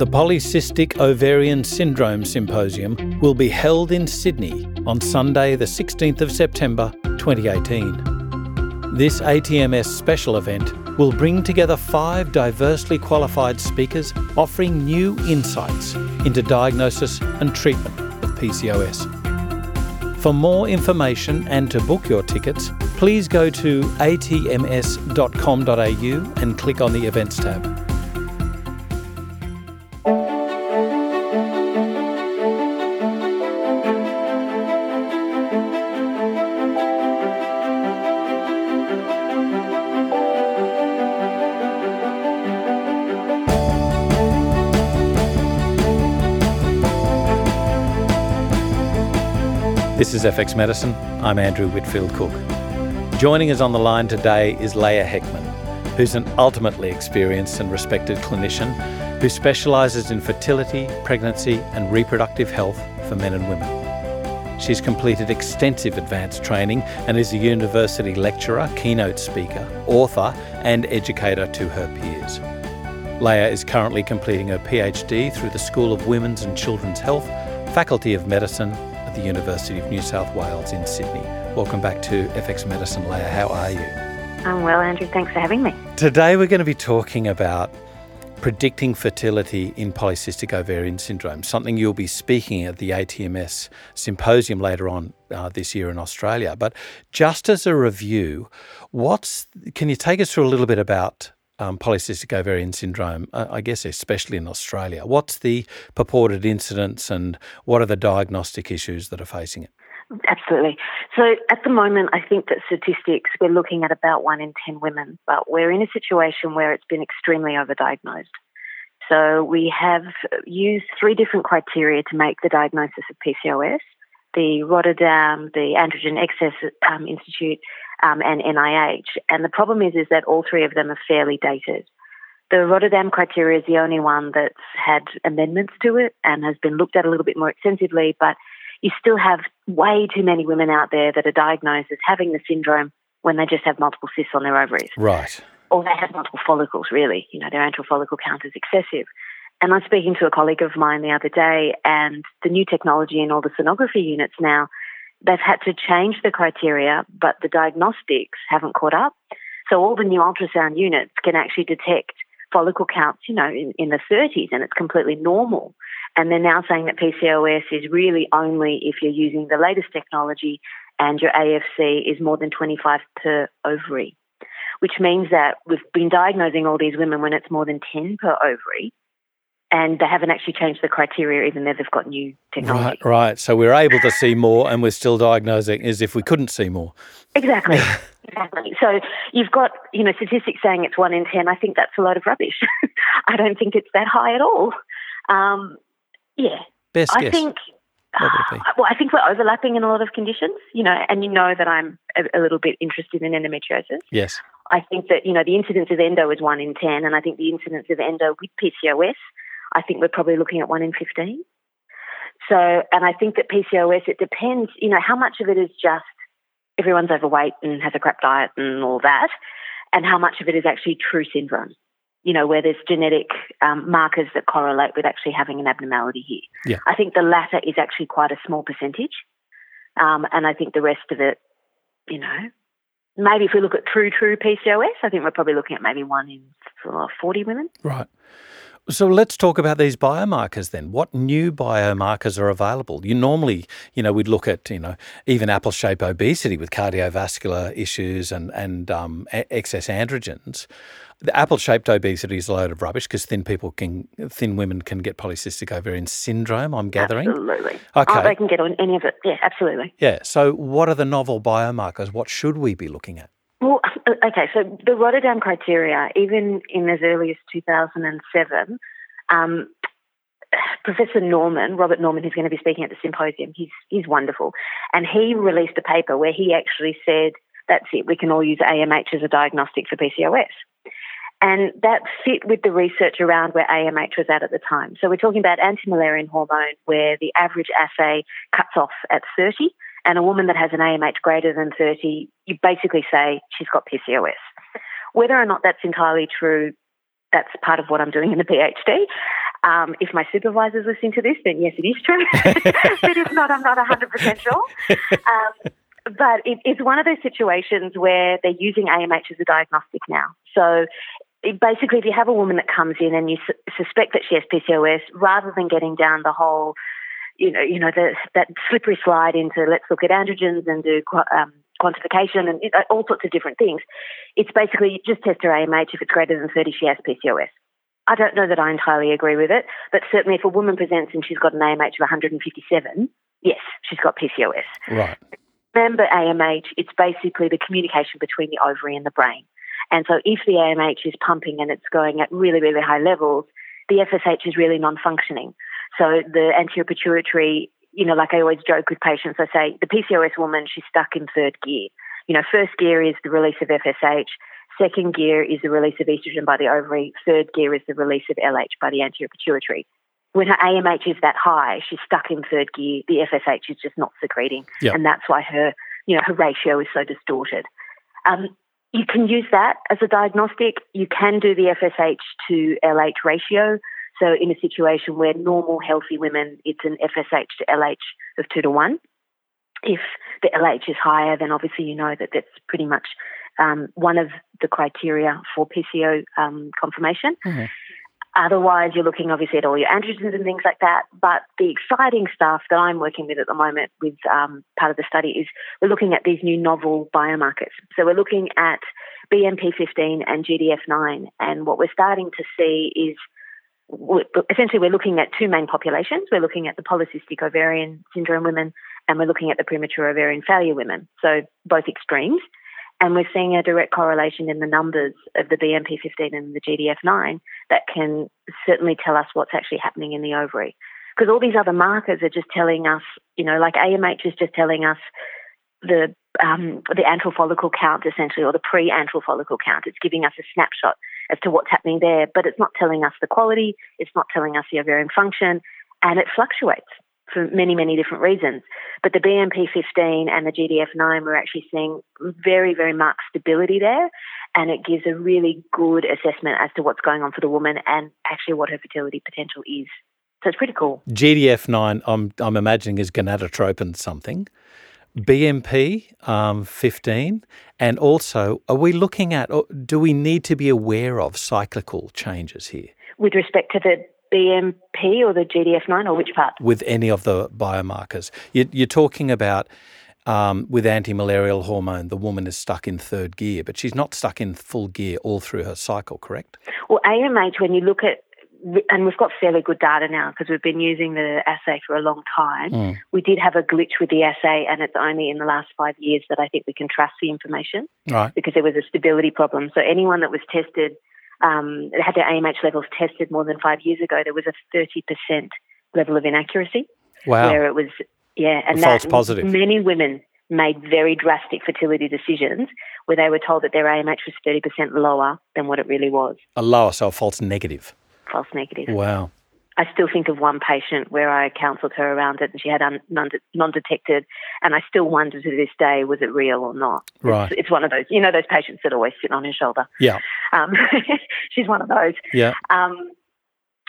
The Polycystic Ovarian Syndrome Symposium will be held in Sydney on Sunday, the 16th of September 2018. This ATMS special event will bring together five diversely qualified speakers offering new insights into diagnosis and treatment of PCOS. For more information and to book your tickets, please go to atms.com.au and click on the Events tab. This is FX Medicine. I'm Andrew Whitfield Cook. Joining us on the line today is Leah Hechtman, who's an ultimately experienced and respected clinician who specialises in fertility, pregnancy, and reproductive health for men and women. She's completed extensive advanced training and is a university lecturer, keynote speaker, author, and educator to her peers. Leah is currently completing her PhD through the School of Women's and Children's Health, Faculty of Medicine, the University of New South Wales in Sydney. Welcome back to FX Medicine, Leah. How are you? I'm well, Andrew. Thanks for having me. Today we're going to be talking about predicting fertility in polycystic ovarian syndrome, something you'll be speaking at the ATMS symposium later on uh, this year in Australia. But just as a review, what's can you take us through a little bit about um, polycystic ovarian syndrome, I guess especially in Australia. What's the purported incidence and what are the diagnostic issues that are facing it? Absolutely. So at the moment, I think that statistics, we're looking at about one in 10 women, but we're in a situation where it's been extremely overdiagnosed. So we have used three different criteria to make the diagnosis of PCOS the Rotterdam, the Androgen Excess um, Institute, um, and NIH. And the problem is, is that all three of them are fairly dated. The Rotterdam criteria is the only one that's had amendments to it and has been looked at a little bit more extensively, but you still have way too many women out there that are diagnosed as having the syndrome when they just have multiple cysts on their ovaries. Right. Or they have multiple follicles, really. You know, their antral follicle count is excessive. And I was speaking to a colleague of mine the other day, and the new technology in all the sonography units now they've had to change the criteria, but the diagnostics haven't caught up. So all the new ultrasound units can actually detect follicle counts, you know, in, in the 30s, and it's completely normal. And they're now saying that PCOS is really only if you're using the latest technology and your AFC is more than 25 per ovary, which means that we've been diagnosing all these women when it's more than 10 per ovary and they haven't actually changed the criteria even though they've got new technology. Right, right. So we're able to see more and we're still diagnosing as if we couldn't see more. Exactly. exactly. So you've got, you know, statistics saying it's one in 10. I think that's a load of rubbish. I don't think it's that high at all. Um, yeah. Best I guess. think well, I think we're overlapping in a lot of conditions, you know, and you know that I'm a, a, little bit interested in endometriosis. Yes. I think that, you know, the incidence of endo is 1 in 10, and I think the incidence of endo with PCOS I think we're probably looking at one in 15. So, and I think that PCOS, it depends, you know, how much of it is just everyone's overweight and has a crap diet and all that, and how much of it is actually true syndrome, you know, where there's genetic um, markers that correlate with actually having an abnormality here. Yeah. I think the latter is actually quite a small percentage. Um, and I think the rest of it, you know, maybe if we look at true, true PCOS, I think we're probably looking at maybe one in 40 women. Right. So let's talk about these biomarkers then. What new biomarkers are available? You normally, you know, we'd look at, you know, even apple-shaped obesity with cardiovascular issues and and um, excess androgens. The apple-shaped obesity is a load of rubbish because thin people can, thin women can get polycystic ovarian syndrome. I'm gathering. Absolutely. Okay. Oh, they can get on any of it. Yeah, absolutely. Yeah. So, what are the novel biomarkers? What should we be looking at? Well, okay, so the Rotterdam criteria, even in as early as 2007, um, Professor Norman, Robert Norman, who's going to be speaking at the symposium, he's, he's wonderful. And he released a paper where he actually said, that's it, we can all use AMH as a diagnostic for PCOS. And that fit with the research around where AMH was at at the time. So we're talking about anti-Müllerian hormone, where the average assay cuts off at 30 and a woman that has an AMH greater than 30, you basically say she's got PCOS. Whether or not that's entirely true, that's part of what I'm doing in the PhD. Um, if my supervisor's listening to this, then yes, it is true. but if not, I'm not 100% sure. Um, but it, it's one of those situations where they're using AMH as a diagnostic now. So basically, if you have a woman that comes in and you su- suspect that she has PCOS, rather than getting down the whole, you know, you know, the, that slippery slide into let's look at androgens and do um, quantification and all sorts of different things, it's basically just test her AMH. If it's greater than 30, she has PCOS. I don't know that I entirely agree with it, but certainly if a woman presents and she's got an AMH of 157, yes, she's got PCOS. Right. Remember AMH, it's basically the communication between the ovary and the brain. And so if the AMH is pumping and it's going at really, really high levels, the FSH is really non-functioning. So the anterior pituitary, you know, like I always joke with patients, I say the PCOS woman, she's stuck in third gear. You know, first gear is the release of FSH. Second gear is the release of estrogen by the ovary. Third gear is the release of LH by the anterior pituitary. When her AMH is that high, she's stuck in third gear. The FSH is just not secreting, and that's why her, you know, her ratio is so distorted. Um, you can use that as a diagnostic. You can do the FSH to LH ratio. So, in a situation where normal healthy women, it's an FSH to LH of two to one. If the LH is higher, then obviously you know that that's pretty much um, one of the criteria for PCO um, confirmation. Mm-hmm. Otherwise, you're looking obviously at all your androgens and things like that. But the exciting stuff that I'm working with at the moment with um, part of the study is we're looking at these new novel biomarkers. So we're looking at BMP15 and GDF9. And what we're starting to see is essentially we're looking at two main populations. We're looking at the polycystic ovarian syndrome women and we're looking at the premature ovarian failure women. So both extremes. And we're seeing a direct correlation in the numbers of the BMP15 and the GDF9 that can certainly tell us what's actually happening in the ovary. Because all these other markers are just telling us, you know, like AMH is just telling us the um, the antral follicle count essentially, or the pre-antral follicle count. It's giving us a snapshot as to what's happening there, but it's not telling us the quality. It's not telling us the ovarian function, and it fluctuates for many, many different reasons. But the BMP15 and the GDF9, we're actually seeing very, very marked stability there. And it gives a really good assessment as to what's going on for the woman and actually what her fertility potential is. So it's pretty cool. GDF9, I'm, I'm imagining, is gonadotropin something. BMP um, 15, and also, are we looking at, or do we need to be aware of cyclical changes here? With respect to the BMP or the GDF9 or which part? With any of the biomarkers. You're talking about um, with anti-Müllerian hormone, the woman is stuck in third gear, but she's not stuck in full gear all through her cycle, correct? Well, AMH, when you look at and we've got fairly good data now because we've been using the assay for a long time. Mm. We did have a glitch with the assay, and it's only in the last five years that I think we can trust the information. Right. Because there was a stability problem. So anyone that was tested um, had their AMH levels tested more than five years ago, there was a 30% level of inaccuracy. Wow. Where it was, yeah, and false positive. Many women made very drastic fertility decisions where they were told that their AMH was 30% lower than what it really was. A lower, so a false negative. False negative. Wow. I still think of one patient where I counselled her around it and she had un- non detected, and I still wonder to this day was it real or not. Right. It's, it's, one of those, you know, those patients that always sit on her shoulder. Yeah. Um, she's one of those. Yeah. Um,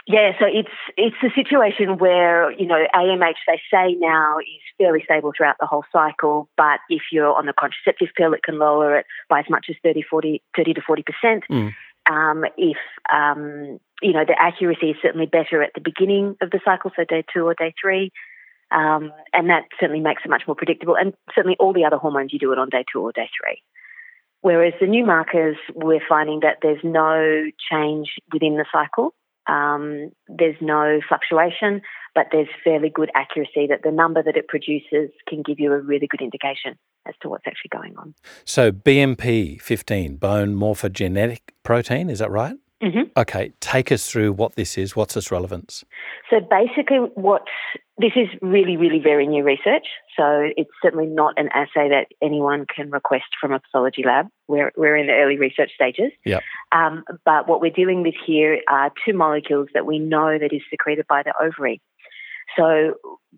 yeah, so it's it's a situation where you know AMH they say now is fairly stable throughout the whole cycle, but if you're on a contraceptive pill, it can lower it by as much as 30, 40, 30 to forty percent. Mm. Um, if um, you know the accuracy is certainly better at the beginning of the cycle, so day two or day three, um, and that certainly makes it much more predictable. And certainly all the other hormones you do it on day two or day three. Whereas the new markers, we're finding that there's no change within the cycle. Um, there's no fluctuation, but there's fairly good accuracy that the number that it produces can give you a really good indication as to what's actually going on. So BMP 15, bone morphogenetic protein, is that right? Mm-hmm. Okay, take us through what this is. What's its relevance? So basically, what this is really, really very new research. So it's certainly not an assay that anyone can request from a pathology lab. We're we're in the early research stages. Yeah. Um, but what we're dealing with here are two molecules that we know that is secreted by the ovary. So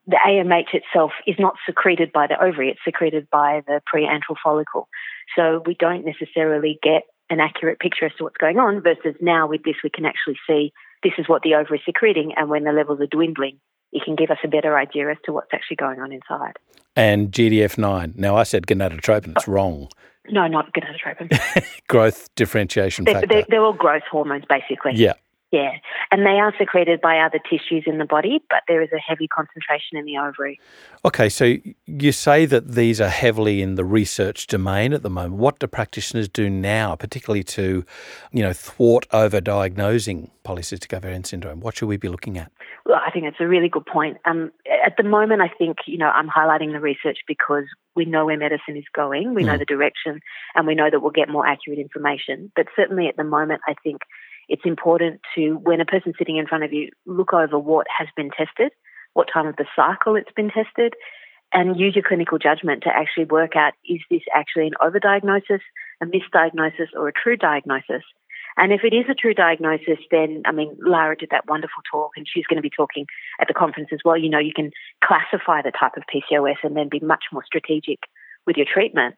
the AMH itself is not secreted by the ovary; it's secreted by the preantral follicle. So we don't necessarily get an accurate picture as to what's going on. Versus now with this, we can actually see this is what the ovary is secreting, and when the levels are dwindling, it can give us a better idea as to what's actually going on inside. And GDF9. Now, I said gonadotropin. It's oh. wrong. No, not gonadotropin. growth differentiation they're, factor. They're, they're all growth hormones, basically. Yeah. Yeah, and they are secreted by other tissues in the body, but there is a heavy concentration in the ovary. Okay, so you say that these are heavily in the research domain at the moment. What do practitioners do now, particularly to, you know, thwart over-diagnosing polycystic ovarian syndrome? What should we be looking at? Well, I think it's a really good point. Um, at the moment, I think you know I'm highlighting the research because we know where medicine is going, we mm. know the direction, and we know that we'll get more accurate information. But certainly at the moment, I think it's important to, when a person's sitting in front of you, look over what has been tested, what time of the cycle it's been tested, and use your clinical judgment to actually work out is this actually an overdiagnosis, a misdiagnosis, or a true diagnosis. And if it is a true diagnosis, then, I mean, Lara did that wonderful talk, and she's going to be talking at the conference as well. You know, you can classify the type of PCOS and then be much more strategic with your treatment.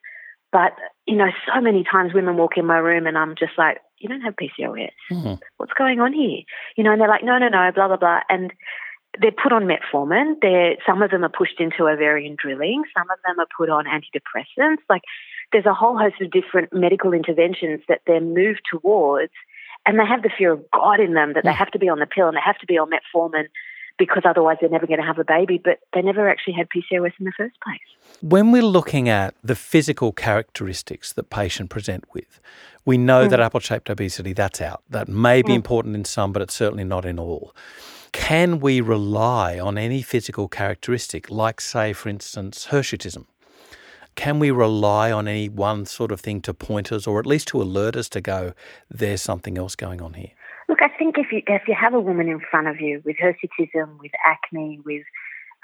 But, you know, so many times women walk in my room and I'm just like, you don't have PCOS. Mm-hmm. What's going on here? You know, and they're like, no, no, no, blah, blah, blah. And they're put on metformin. They're, some of them are pushed into ovarian drilling. Some of them are put on antidepressants. Like there's a whole host of different medical interventions that they're moved towards. And they have the fear of God in them that they mm. have to be on the pill and they have to be on metformin because otherwise they're never going to have a baby, but they never actually had PCOS in the first place. When we're looking at the physical characteristics that patients present with, we know mm. that apple shaped obesity, that's out. That may be mm. important in some, but it's certainly not in all. Can we rely on any physical characteristic, like, say, for instance, Hirsutism? Can we rely on any one sort of thing to point us or at least to alert us to go, there's something else going on here? Look, I think if you if you have a woman in front of you with hirsutism, with acne, with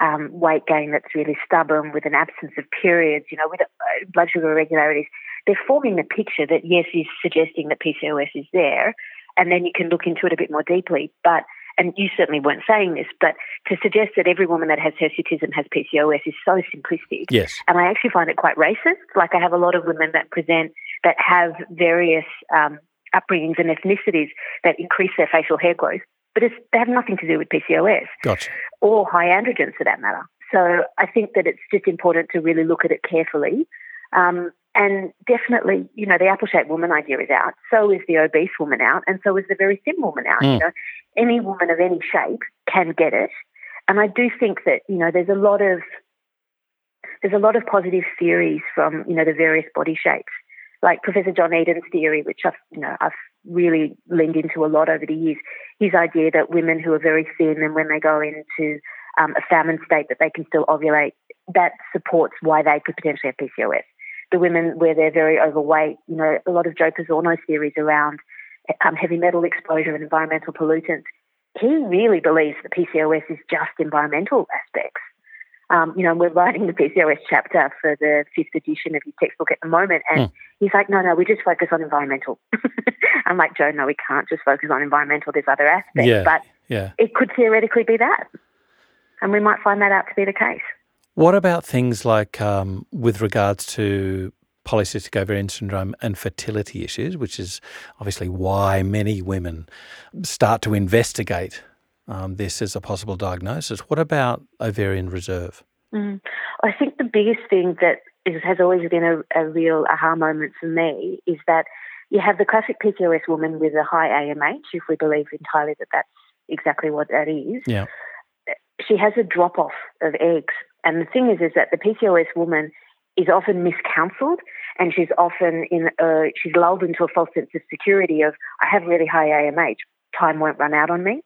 um, weight gain that's really stubborn, with an absence of periods, you know, with uh, blood sugar irregularities, they're forming the picture that yes, is suggesting that PCOS is there, and then you can look into it a bit more deeply. But and you certainly weren't saying this, but to suggest that every woman that has hirsutism has PCOS is so simplistic. Yes. And I actually find it quite racist. Like I have a lot of women that present that have various um, upbringings and ethnicities that increase their facial hair growth, but they have nothing to do with PCOS. Gotcha. Or high androgens for that matter. So I think that it's just important to really look at it carefully. Um, and definitely, you know, the apple shaped woman idea is out. So is the obese woman out. And so is the very thin woman out. Mm. You know, any woman of any shape can get it. And I do think that, you know, there's a lot of there's a lot of positive theories from, you know, the various body shapes like Professor John Eden's theory, which I've you know I've really leaned into a lot over the years. His idea that women who are very thin and when they go into um, a famine state that they can still ovulate, that supports why they could potentially have PCOS. The women where they're very overweight, you know, a lot of Joe Pizzorno's theories around um, heavy metal exposure and environmental pollutants. He really believes that PCOS is just environmental aspects. Um, you know, we're writing the PCOS chapter for the fifth edition of his textbook at the moment, and mm. he's like, no, no, we just focus on environmental. I'm like, Joe, no, we can't just focus on environmental. There's other aspects, yeah, but yeah. it could theoretically be that, and we might find that out to be the case. What about things like um, with regards to polycystic ovarian syndrome and fertility issues, which is obviously why many women start to investigate um, this as a possible diagnosis. What about ovarian reserve? Mm. I think the biggest thing that is, has always been a, a real aha moment for me is that you have the classic PCOS woman with a high AMH, if we believe entirely that that's exactly what that is. Yeah. She has a drop off of eggs. And the thing is, is that the PCOS woman is often miscounseled and she's often in a, she's lulled into a false sense of security of, I have really high AMH, time won't run out on me.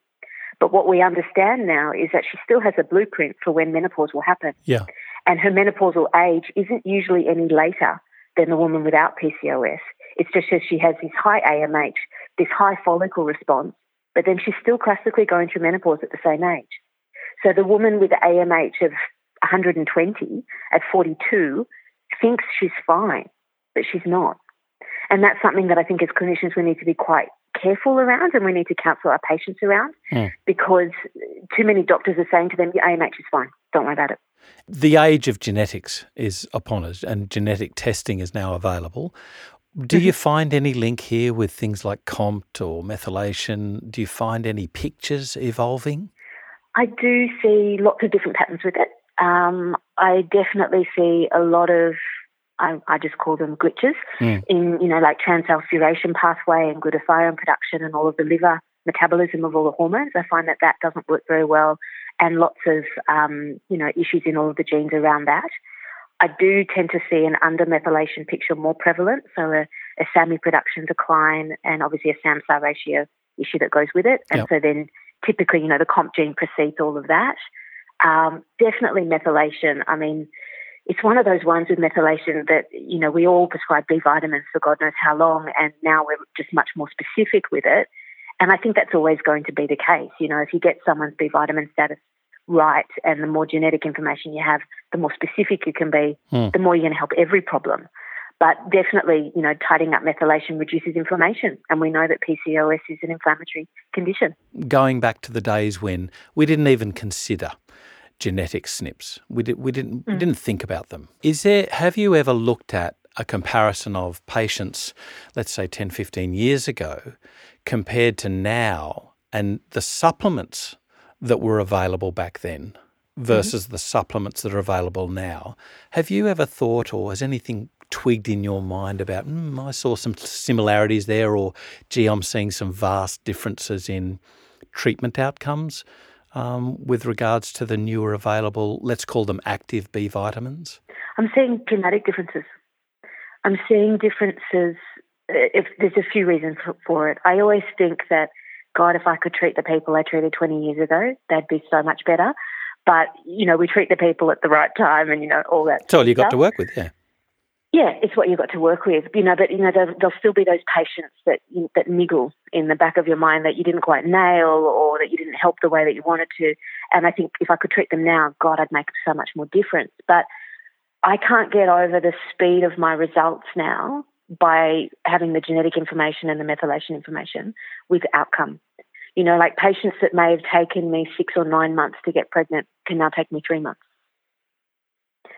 But what we understand now is that she still has a blueprint for when menopause will happen. Yeah. And her menopausal age isn't usually any later than the woman without PCOS. It's just that she has this high AMH, this high follicle response, but then she's still classically going through menopause at the same age. So the woman with the AMH of 120 at 42 thinks she's fine, but she's not. And that's something that I think as clinicians we need to be quite careful around and we need to counsel our patients around mm. because too many doctors are saying to them, your AMH is fine, don't worry about it. The age of genetics is upon us and genetic testing is now available. Do you find any link here with things like COMT or methylation? Do you find any pictures evolving? I do see lots of different patterns with it. Um, I definitely see a lot of, I, I just call them glitches mm. in, you know, like transsulfuration pathway and glutathione production and all of the liver metabolism of all the hormones. I find that that doesn't work very well and lots of, um, you know, issues in all of the genes around that. I do tend to see an undermethylation picture more prevalent, so a, a SAMe production decline and obviously a SAM-SAH ratio issue that goes with it. And yep. so then typically, you know, the COMT gene precedes all of that. Um, definitely methylation. I mean, it's one of those ones with methylation that, you know, we all prescribe B vitamins for God knows how long, and now we're just much more specific with it. And I think that's always going to be the case. You know, if you get someone's B vitamin status right and the more genetic information you have, the more specific you can be, mm. the more you're going to help every problem. But definitely, you know, tidying up methylation reduces inflammation. And we know that PCOS is an inflammatory condition. Going back to the days when we didn't even consider genetic SNPs, we, did, we, didn't, mm. we didn't think about them. Is there, have you ever looked at a comparison of patients, let's say 10, 15 years ago, compared to now and the supplements that were available back then versus mm-hmm. the supplements that are available now. Have you ever thought, or has anything twigged in your mind about, mm, I saw some similarities there, or gee, I'm seeing some vast differences in treatment outcomes um, with regards to the newer available, let's call them active B vitamins? I'm seeing dramatic differences. I'm seeing differences. Uh, if there's a few reasons for it. I always think that God, if I could treat the people I treated 20 years ago, they'd be so much better. But, you know, we treat the people at the right time and, you know, all that. It's all you got to work with, yeah. Yeah, it's what you've got to work with, you know. But you know, there'll, there'll still be those patients that that niggle in the back of your mind that you didn't quite nail, or that you didn't help the way that you wanted to. And I think if I could treat them now, God, I'd make so much more difference. But I can't get over the speed of my results now by having the genetic information and the methylation information with outcome. You know, like patients that may have taken me six or nine months to get pregnant can now take me three months.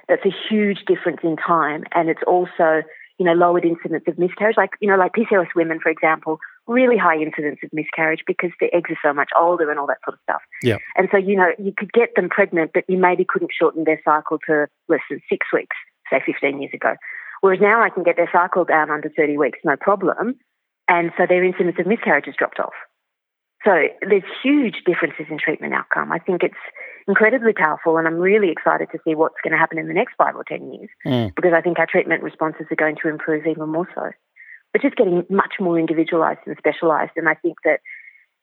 That's a huge difference in time. And it's also, you know, lowered incidence of miscarriage. Like, you know, like PCOS women, for example, really high incidence of miscarriage because the eggs are so much older and all that sort of stuff. Yeah. And so, you know, you could get them pregnant, but you maybe couldn't shorten their cycle to less than six weeks, say 15 years ago. Whereas now I can get their cycle down under 30 weeks, no problem. And so their incidence of miscarriage has dropped off. So there's huge differences in treatment outcome. I think it's incredibly powerful, and I'm really excited to see what's going to happen in the next five or 10 years mm. because I think our treatment responses are going to improve even more so. But just getting much more individualized and specialized. And I think that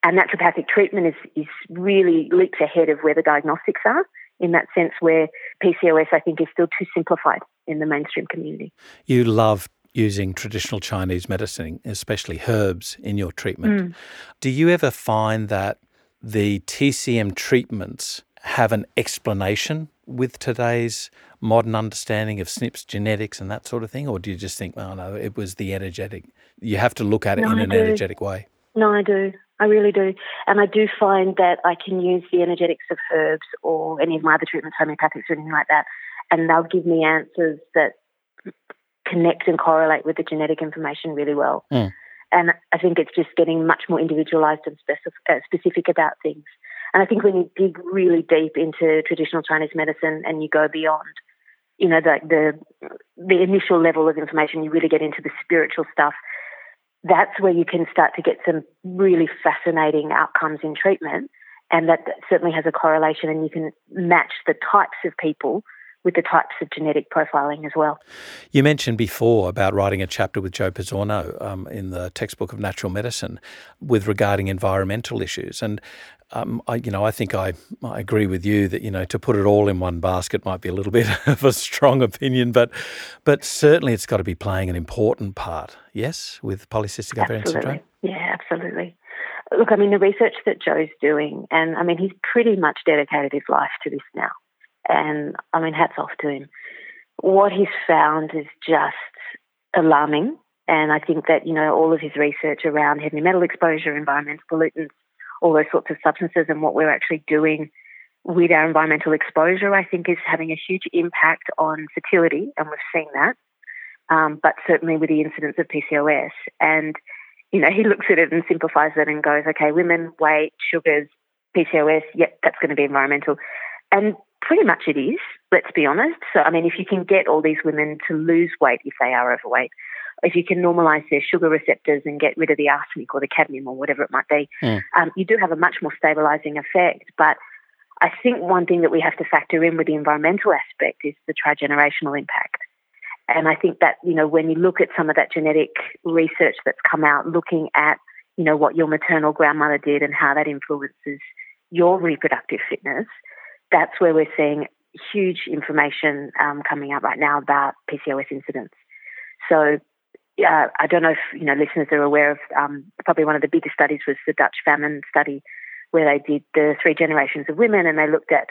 our naturopathic treatment is, is really leaps ahead of where the diagnostics are in that sense where PCOS, I think, is still too simplified in the mainstream community. You love using traditional Chinese medicine, especially herbs, in your treatment. Mm. Do you ever find that the TCM treatments have an explanation with today's modern understanding of SNPs, genetics, and that sort of thing? Or do you just think, oh no, it was the energetic? You have to look at it no, in I an do. energetic way. No, I do. I really do. And I do find that I can use the energetics of herbs or any of my other treatments, homeopathics or anything like that, and they'll give me answers that connect and correlate with the genetic information really well. Mm. And I think it's just getting much more individualized and specific, uh, specific about things. And I think when you dig really deep into traditional Chinese medicine and you go beyond, you know, the, the, the initial level of information, you really get into the spiritual stuff. That's where you can start to get some really fascinating outcomes in treatment. And that certainly has a correlation, and you can match the types of people with the types of genetic profiling as well. You mentioned before about writing a chapter with Joe Pizzorno um, in the textbook of natural medicine with regarding environmental issues, and um, I, you know, I think I, I agree with you that you know to put it all in one basket might be a little bit of a strong opinion, but but certainly it's got to be playing an important part. Yes, with polycystic ovarian syndrome. Yeah, absolutely. Look, I mean, the research that Joe's doing, and I mean, he's pretty much dedicated his life to this now. And I mean, hats off to him. What he's found is just alarming. And I think that, you know, all of his research around heavy metal exposure, environmental pollutants, all those sorts of substances, and what we're actually doing with our environmental exposure, I think is having a huge impact on fertility. And we've seen that. um, but certainly with the incidence of PCOS. And, you know, he looks at it and simplifies it and goes, okay, women, weight, sugars, PCOS, yep, that's going to be environmental. And pretty much it is, let's be honest. So, I mean, if you can get all these women to lose weight if they are overweight, if you can normalize their sugar receptors and get rid of the arsenic or the cadmium or whatever it might be, mm. um, you do have a much more stabilizing effect. But I think one thing that we have to factor in with the environmental aspect is the trigenerational impact. And I think that, you know, when you look at some of that genetic research that's come out looking at, you know, what your maternal grandmother did and how that influences your reproductive fitness, that's where we're seeing huge information um, coming out right now about PCOS incidents. So uh, I don't know if you know listeners are aware of um, probably one of the biggest studies was the Dutch famine study, where they did the three generations of women and they looked at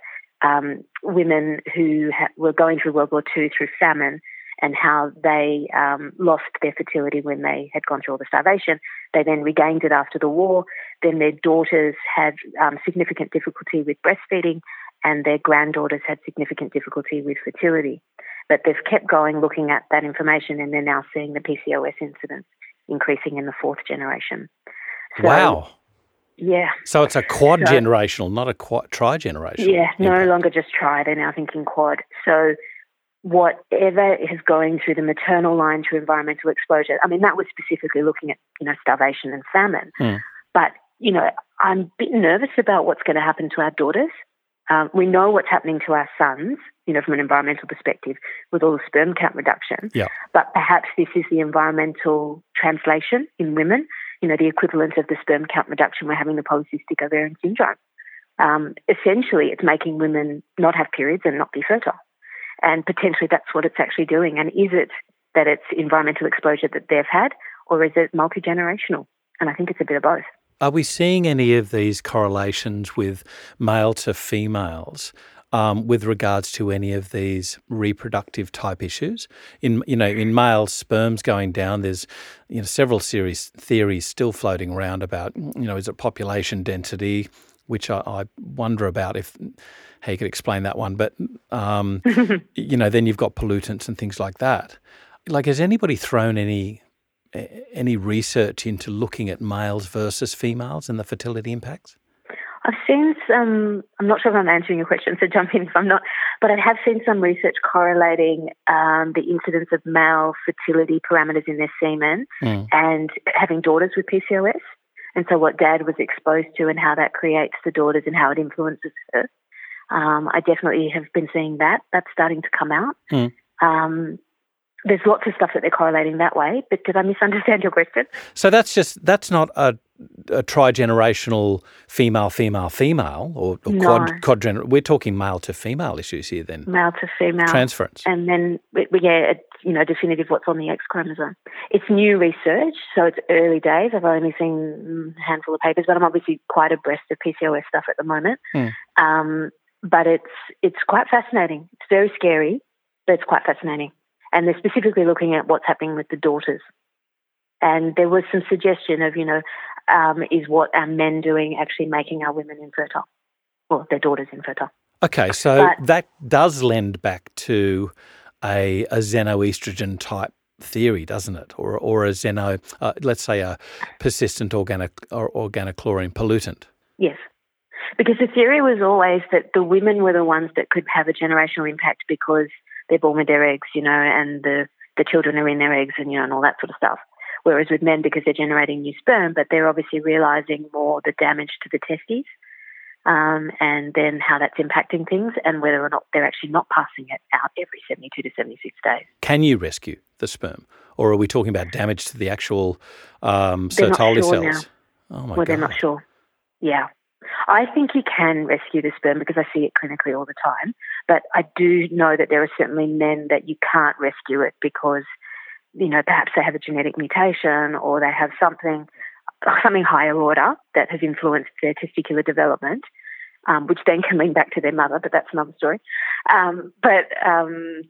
um, women who ha- were going through World War II through famine and how they um, lost their fertility when they had gone through all the starvation. They then regained it after the war. Then their daughters had um, significant difficulty with breastfeeding, and their granddaughters had significant difficulty with fertility. But they've kept going looking at that information, and they're now seeing the PCOS incidence increasing in the fourth generation. So, wow. Yeah. So it's a quad so, generational, not a quad, tri generational. Yeah, no longer just tri, they're now thinking quad. So whatever is going through the maternal line to environmental exposure, I mean, that was specifically looking at, you know, starvation and famine. Mm. But, you know, I'm a bit nervous about what's going to happen to our daughters. Um, we know what's happening to our sons, you know, from an environmental perspective with all the sperm count reduction. Yeah. But perhaps this is the environmental translation in women, you know, the equivalent of the sperm count reduction we're having the polycystic ovarian syndrome. Um, essentially, it's making women not have periods and not be fertile. And potentially that's what it's actually doing. And is it that it's environmental exposure that they've had, or is it multi generational? And I think it's a bit of both. Are we seeing any of these correlations with male to females um, with regards to any of these reproductive type issues? In you know, in males, sperms going down. There's you know several series theories still floating around about you know is it population density, which I, I wonder about if how you could explain that one. But um, you know, then you've got pollutants and things like that. Like, has anybody thrown any any research into looking at males versus females and the fertility impacts? I've seen some, I'm not sure if I'm answering your question, so jump in if I'm not, but I have seen some research correlating um, the incidence of male fertility parameters in their semen mm. and having daughters with PCOS. And so what dad was exposed to and how that creates the daughters and how it influences her. Um, I definitely have been seeing that. That's starting to come out. Mm. Um, there's lots of stuff that they're correlating that way. But did I misunderstand your question? So that's just that's not a, a trigenerational female, female, female, or, or no. quad, quadgener- We're talking male to female issues here, then. Male to female transference, and then yeah, it's you know definitive what's on the X chromosome. It's new research, so it's early days. I've only seen a handful of papers, but I'm obviously quite abreast of PCOS stuff at the moment. Mm. Um, but it's it's quite fascinating. It's very scary, but it's quite fascinating and they're specifically looking at what's happening with the daughters. And there was some suggestion of, you know, um, is what are men doing actually making our women infertile, or their daughters infertile. Okay, so but, that does lend back to a, a xenoestrogen type theory, doesn't it? Or, or a xeno, uh, let's say a persistent organic or organochlorine pollutant. Yes. Because the theory was always that the women were the ones that could have a generational impact because they're born with their eggs, you know, and the, the children are in their eggs and, you know, and all that sort of stuff. Whereas with men, because they're generating new sperm, but they're obviously realizing more the damage to the testes um, and then how that's impacting things and whether or not they're actually not passing it out every 72 to 76 days. Can you rescue the sperm? Or are we talking about damage to the actual um, Sertoli sure cells? Now. Oh my well, God. they're not sure. Yeah. I think you can rescue the sperm because I see it clinically all the time. But I do know that there are certainly men that you can't rescue it because, you know, perhaps they have a genetic mutation or they have something, something higher order that has influenced their testicular development, um, which then can link back to their mother, but that's another story. Um, but um,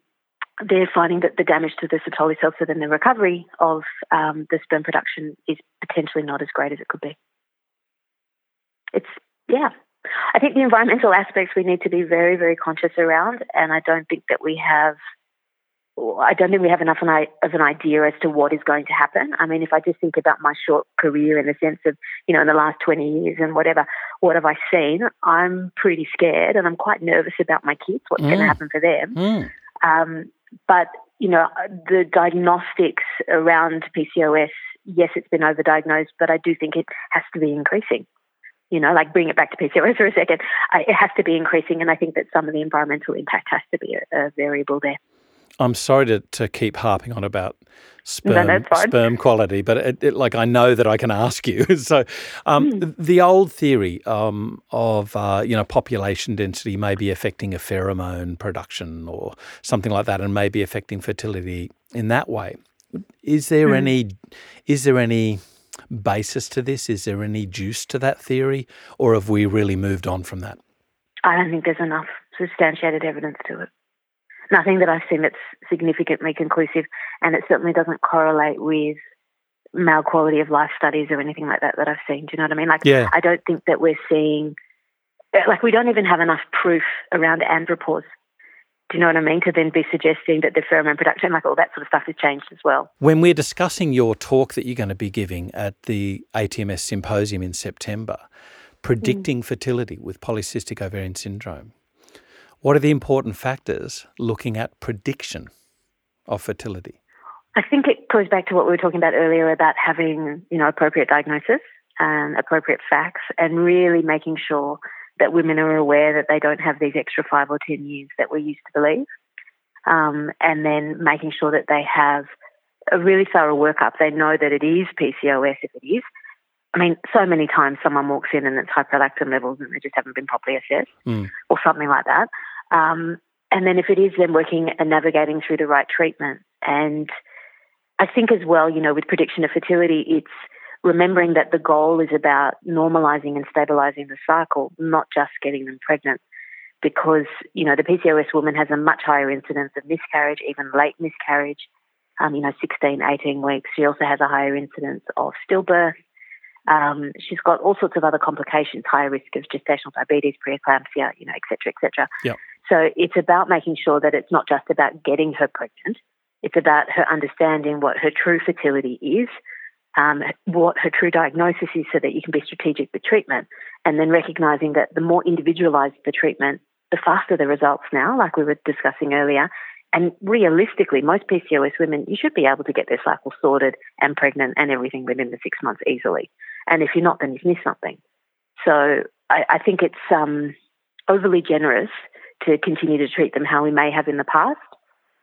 they're finding that the damage to the Sertoli cells, so then the recovery of um, the sperm production is potentially not as great as it could be. It's yeah. I think the environmental aspects we need to be very, very conscious around, and I don't think that we have I don't think we have enough of an idea as to what is going to happen. I mean, if I just think about my short career in the sense of, you know, in the last 20 years and whatever, what have I seen? I'm pretty scared and I'm quite nervous about my kids, what's mm. going to happen for them. Mm. Um, but, you know, the diagnostics around PCOS, yes, it's been overdiagnosed, but I do think it has to be increasing you know, like bring it back to PCOS for a second, it has to be increasing. And I think that some of the environmental impact has to be a, a variable there. I'm sorry to, to keep harping on about sperm no, sperm quality, but it, it, like I know that I can ask you. so, um, mm. the old theory um, of uh, you know population density may be affecting a pheromone production or something like that, and may be affecting fertility in that way. Is there mm. any? Is there any? Basis to this? Is there any juice to that theory, or have we really moved on from that? I don't think there's enough substantiated evidence to it. Nothing that I've seen that's significantly conclusive, and it certainly doesn't correlate with male quality of life studies or anything like that that I've seen. Do you know what I mean? Like, yeah. I don't think that we're seeing, like, we don't even have enough proof around andropause do you know what I mean? To then be suggesting that the pheromone production, like all that sort of stuff, has changed as well. When we're discussing your talk that you're going to be giving at the ATMS symposium in September, predicting mm. fertility with polycystic ovarian syndrome, what are the important factors looking at prediction of fertility? I think it goes back to what we were talking about earlier about having, you know, appropriate diagnosis and appropriate facts and really making sure that women are aware that they don't have these extra five or 10 years that we used to believe. Um, and then making sure that they have a really thorough workup. They know that it is PCOS if it is. I mean, so many times someone walks in and it's high prolactin levels and they just haven't been properly assessed mm. or something like that. Um, and then if it is, then working and navigating through the right treatment. And I think as well, you know, with prediction of fertility, it's remembering that the goal is about normalizing and stabilizing the cycle, not just getting them pregnant. Because, you know, the PCOS woman has a much higher incidence of miscarriage, even late miscarriage, um, you know, 16, 18 weeks. She also has a higher incidence of stillbirth. Um, she's got all sorts of other complications, higher risk of gestational diabetes, preeclampsia, you know, et cetera, et cetera. Yep. So it's about making sure that it's not just about getting her pregnant. It's about her understanding what her true fertility is, um, what her true diagnosis is so that you can be strategic with treatment. And then recognizing that the more individualized the treatment, the faster the results now, like we were discussing earlier. And realistically, most PCOS women, you should be able to get their cycle sorted and pregnant and everything within the six months easily. And if you're not, then you've missed something. So I, I think it's um, overly generous to continue to treat them how we may have in the past.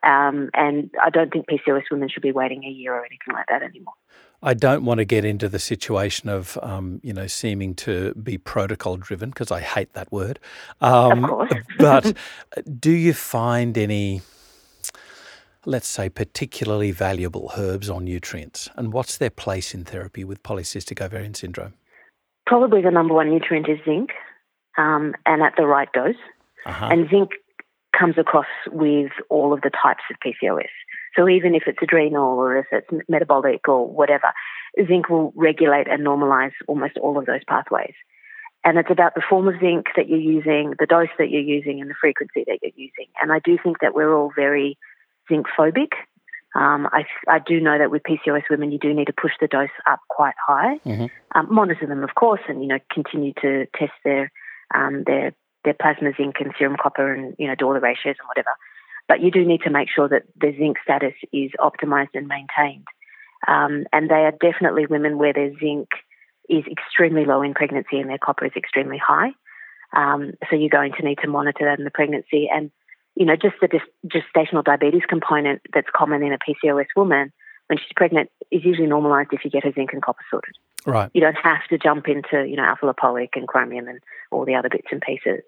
Um, and I don't think PCOS women should be waiting a year or anything like that anymore. I don't want to get into the situation of, um, you know, seeming to be protocol driven because I hate that word. Um, of course. but do you find any, let's say, particularly valuable herbs or nutrients? And what's their place in therapy with polycystic ovarian syndrome? Probably the number one nutrient is zinc um, and at the right dose. Uh-huh. And zinc comes across with all of the types of PCOS. So even if it's adrenal or if it's metabolic or whatever, zinc will regulate and normalize almost all of those pathways. And it's about the form of zinc that you're using, the dose that you're using, and the frequency that you're using. And I do think that we're all very zinc phobic. Um, I, I, do know that with PCOS women, you do need to push the dose up quite high, mm-hmm. um, monitor them, of course, and you know continue to test their um, their their plasma zinc and serum copper and you know do all the ratios and whatever. But you do need to make sure that the zinc status is optimized and maintained. Um, and they are definitely women where their zinc is extremely low in pregnancy and their copper is extremely high. Um, so you're going to need to monitor that in the pregnancy. And, you know, just the gestational diabetes component that's common in a PCOS woman when she's pregnant is usually normalized if you get her zinc and copper sorted. Right. You don't have to jump into, you know, alpha lipoic and chromium and all the other bits and pieces.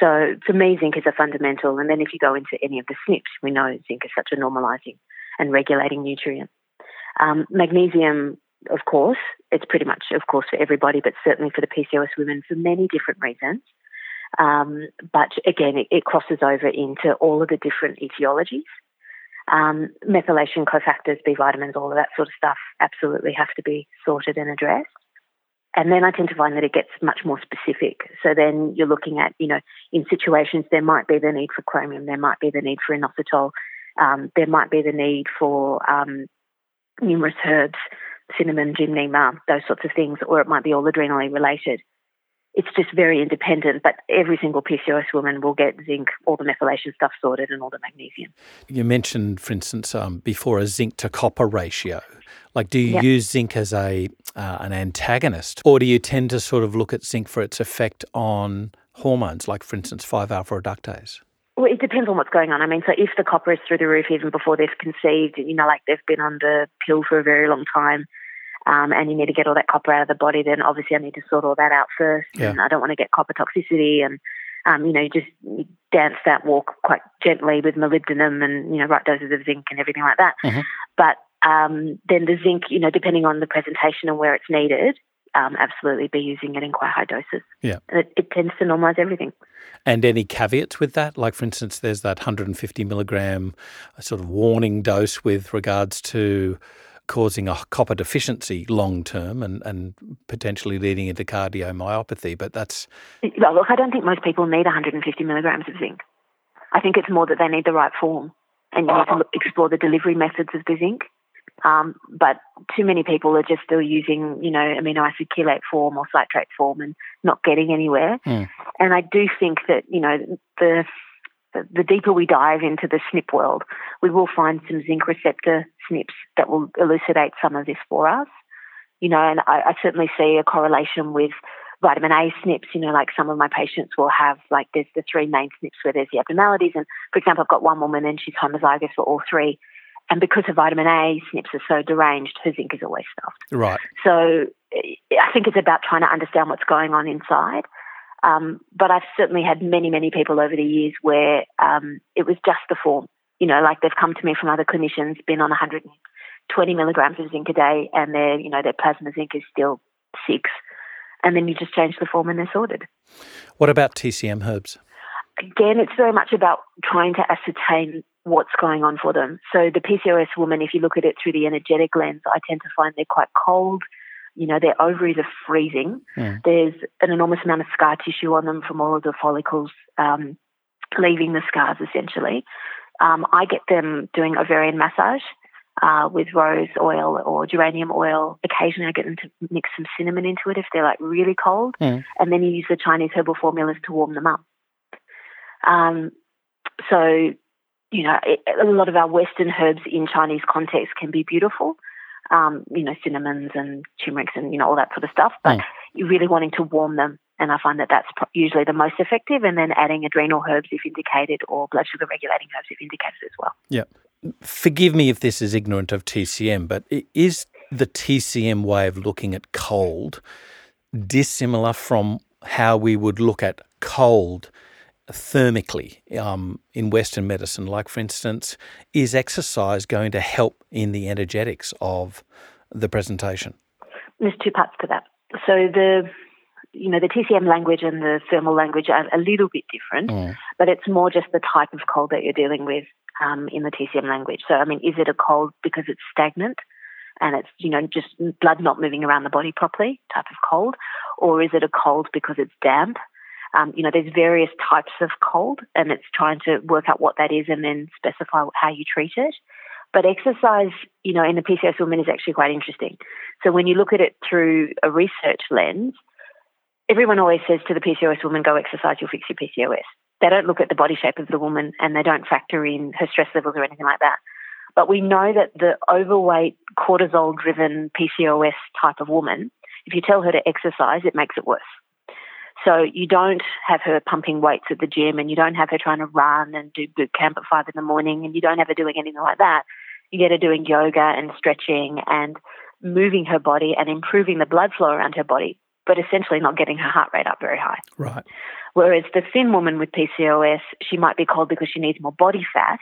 So for me, zinc is a fundamental. And then if you go into any of the SNPs, we know zinc is such a normalizing and regulating nutrient. Um, magnesium, of course, it's pretty much, of course, for everybody, but certainly for the PCOS women for many different reasons. Um, but again, it, it, crosses over into all of the different etiologies. Um, methylation cofactors, B vitamins, all of that sort of stuff absolutely have to be sorted and addressed. And then I tend to find that it gets much more specific. So then you're looking at, you know, in situations there might be the need for chromium, there might be the need for inositol, Um, there might be the need for um, numerous herbs, cinnamon, gymnema, those sorts of things, or it might be all adrenally related. It's just very independent, but every single PCOS woman will get zinc, all the methylation stuff sorted, and all the magnesium. You mentioned, for instance, um, before a zinc to copper ratio. Like, do you yep. use zinc as a uh, an antagonist, or do you tend to sort of look at zinc for its effect on hormones, like, for instance, 5 alpha reductase? Well, it depends on what's going on. I mean, so if the copper is through the roof even before they've conceived, you know, like they've been on the pill for a very long time, um, and you need to get all that copper out of the body, then obviously I need to sort all that out first. Yeah. And I don't want to get copper toxicity and, um, you know, you just dance that walk quite gently with molybdenum and, you know, right doses of zinc and everything like that. Mm-hmm. But um, then the zinc, you know, depending on the presentation and where it's needed, um, absolutely be using it in quite high doses. Yeah. It, it, tends to normalize everything. And any caveats with that? Like, for instance, there's that 150 milligram sort of warning dose with regards to causing a copper deficiency long term and, and potentially leading into cardiomyopathy. But that's. Well, look, I don't think most people need 150 milligrams of zinc. I think it's more that they need the right form and you need to explore the delivery methods of the zinc. Um, but too many people are just still using, you know, amino acid chelate form or citrate form and not getting anywhere. Mm. And I do think that, you know, the the deeper we dive into the SNP world, we will find some zinc receptor SNPs that will elucidate some of this for us. You know, and I, I certainly see a correlation with vitamin A SNPs. You know, like some of my patients will have, like, there's the three main SNPs where there's the abnormalities. And for example, I've got one woman and she's homozygous for all three. And because her vitamin A SNPs are so deranged, her zinc is always stuffed. Right. So I think it's about trying to understand what's going on inside. Um, but I've certainly had many, many people over the years where um, it was just the form. You know, like they've come to me from other clinicians, been on 120 milligrams of zinc a day, and their, you know, their plasma zinc is still six. And then you just change the form and they're sorted. What about TCM herbs? Again, it's very much about trying to ascertain what's going on for them. So the PCOS woman, if you look at it through the energetic lens, I tend to find they're quite cold you know, their ovaries are freezing. Mm. There's an enormous amount of scar tissue on them from all of the follicles um, leaving the scars, essentially. Um, I get them doing ovarian massage uh, with rose oil or geranium oil. Occasionally, I get them to mix some cinnamon into it if they're like really cold, mm. and then you use the Chinese herbal formulas to warm them up. Um, so, you know, it, a lot of our Western herbs in Chinese context can be beautiful, um, you know, cinnamons and turmerics and, you know, all that sort of stuff. But mm. you're really wanting to warm them. And I find that that's usually the most effective. And then adding adrenal herbs if indicated or blood sugar regulating herbs if indicated as well. Yeah. Forgive me if this is ignorant of TCM, but is the TCM way of looking at cold dissimilar from how we would look at cold thermically um, in Western medicine? Like, for instance, is exercise going to help in the energetics of the presentation? There's two parts to that. So the you know the TCM language and the thermal language are a little bit different, mm. but it's more just the type of cold that you're dealing with um, in the TCM language. So I mean, is it a cold because it's stagnant? and it's you know just blood not moving around the body properly type of cold or is it a cold because it's damp um, you know, there's various types of cold, and it's trying to work out what that is and then specify how you treat it. But exercise, you know, in the PCOS woman is actually quite interesting. So when you look at it through a research lens, everyone always says to the PCOS woman, go exercise, you'll fix your PCOS. They don't look at the body shape of the woman and they don't factor in her stress levels or anything like that. But we know that the overweight, cortisol driven PCOS type of woman, if you tell her to exercise, it makes it worse. So you don't have her pumping weights at the gym and you don't have her trying to run and do boot camp at five in the morning and you don't have her doing anything like that. You get her doing yoga and stretching and moving her body and improving the blood flow around her body, but essentially not getting her heart rate up very high. Right. Whereas the thin woman with PCOS, she might be cold because she needs more body fat.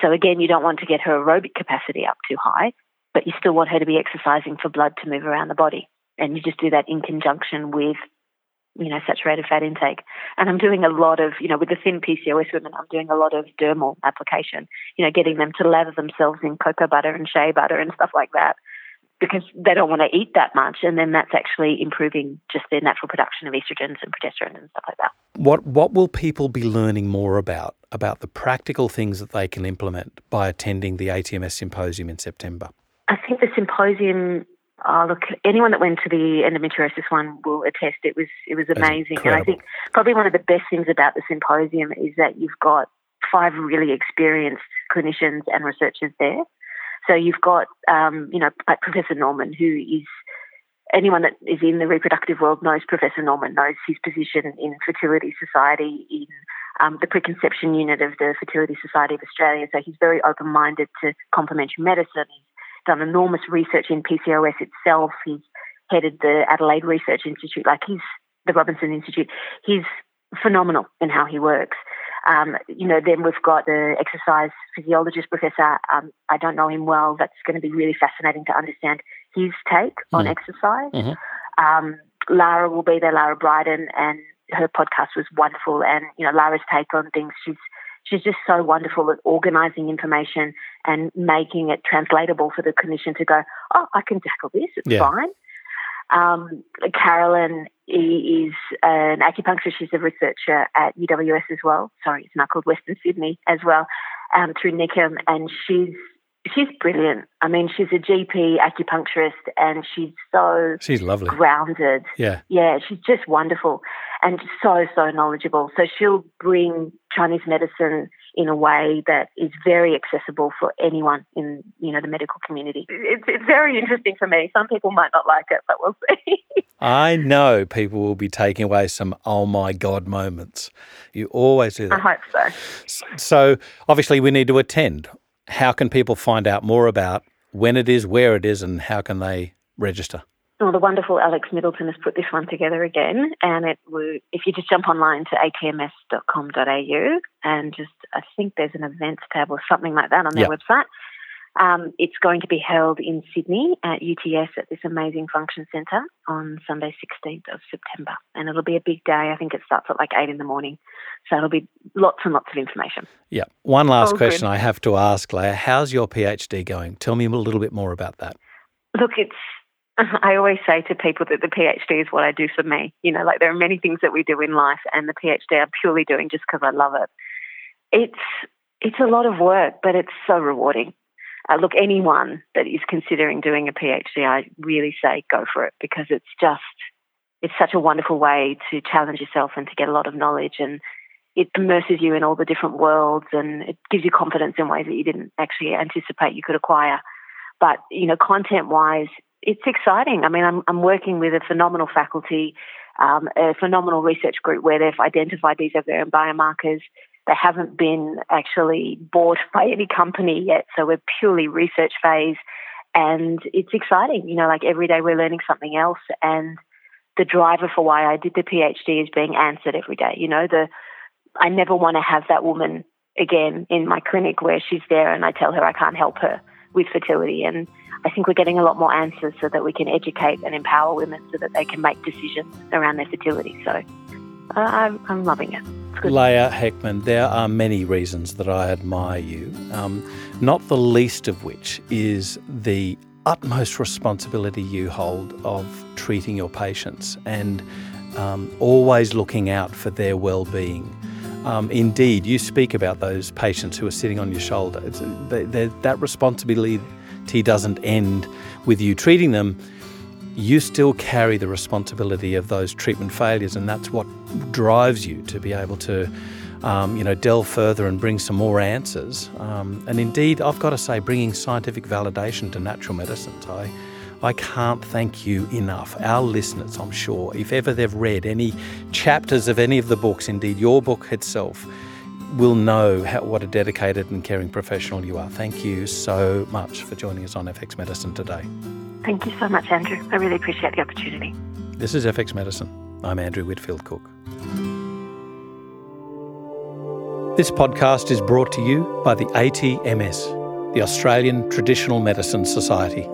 So again, you don't want to get her aerobic capacity up too high, but you still want her to be exercising for blood to move around the body. And you just do that in conjunction with you know, saturated fat intake. And I'm doing a lot of, you know, with the thin PCOS women, I'm doing a lot of dermal application, you know, getting them to lather themselves in cocoa butter and shea butter and stuff like that because they don't want to eat that much. And then that's actually improving just their natural production of estrogens and progesterones and stuff like that. What, what will people be learning more about about the practical things that they can implement by attending the ATMS symposium in September? I think the symposium. Oh, look! Anyone that went to the endometriosis one will attest it was it was amazing, and I think probably one of the best things about the symposium is that you've got five really experienced clinicians and researchers there. So you've got, um, you know, like Professor Norman, who is anyone that is in the reproductive world knows Professor Norman, knows his position in Fertility Society, in um, the preconception unit of the Fertility Society of Australia. So he's very open minded to complementary medicine. He's done enormous research in PCOS itself. He's headed the Adelaide Research Institute, like he's the Robinson Institute. He's phenomenal in how he works. Um, you know, then we've got the exercise physiologist professor. Um, I don't know him well. That's going to be really fascinating to understand his take mm. on exercise. Mm-hmm. Um, Lara will be there, Lara Briden, and her podcast was wonderful. And you know, Lara's take on things, she's she's just so wonderful at organising information and making it translatable for the clinician to go, oh, I can tackle this. It's yeah. fine. Um, Carolyn is an acupuncturist. She's a researcher at UWS as well. Sorry, it's now called Western Sydney as well, um, through NICM, and she's she's brilliant. I mean, she's a GP acupuncturist, and she's so she's lovely, grounded. Yeah, yeah, she's just wonderful and so so knowledgeable. So she'll bring Chinese medicine in a way that is very accessible for anyone in you know the medical community. It's, it's very interesting for me. Some people might not like it, but we'll see. I know people will be taking away some oh my god moments. You always do that. I hope so. So obviously we need to attend. How can people find out more about when it is, where it is, and how can they register? Well, the wonderful Alex Middleton has put this one together again, and it would, if you just jump online to atms.com.au and just, I think there's an events tab or something like that on their yep. website. Um, it's going to be held in Sydney at UTS at this amazing function centre on Sunday, 16th of September. And it'll be a big day. I think it starts at like 8 in the morning. So it'll be lots and lots of information. Yeah. One last question good. I have to ask, Leah. How's your PhD going? Tell me a little bit more about that. Look, it's I always say to people that the PhD is what I do for me. You know, like there are many things that we do in life, and the PhD I'm purely doing just because I love it. It's it's a lot of work, but it's so rewarding. Uh, look, anyone that is considering doing a PhD, I really say go for it because it's just it's such a wonderful way to challenge yourself and to get a lot of knowledge and it immerses you in all the different worlds and it gives you confidence in ways that you didn't actually anticipate you could acquire. But, you know, content wise, it's exciting. I mean, I'm, I'm working with a phenomenal faculty, um, a phenomenal research group where they've identified these ovarian biomarkers. They haven't been actually bought by any company yet, so we're purely research phase, and it's exciting. You know, like every day we're learning something else, and the driver for why I did the PhD is being answered every day. You know, the I never want to have that woman again in my clinic where she's there and I tell her I can't help her with fertility and I think we're getting a lot more answers so that we can educate and empower women so that they can make decisions around their fertility. So uh, I'm, I'm loving it. Leah Hechtman, there are many reasons that I admire you, um, not the least of which is the utmost responsibility you hold of treating your patients and um, always looking out for their well-being. Um, indeed, you speak about those patients who are sitting on your shoulder. They, that responsibility doesn't end with you treating them, you still carry the responsibility of those treatment failures, and that's what drives you to be able to, um, you know, delve further and bring some more answers. Um, and indeed, I've got to say, bringing scientific validation to natural medicines, I, I can't thank you enough. Our listeners, I'm sure, if ever they've read any chapters of any of the books, indeed your book itself will know how, what a dedicated and caring professional you are. Thank you so much for joining us on FX Medicine today. Thank you so much, Andrew. I really appreciate the opportunity. This is FX Medicine. I'm Andrew Whitfield Cook. This podcast is brought to you by the ATMS, the Australian Traditional Medicine Society.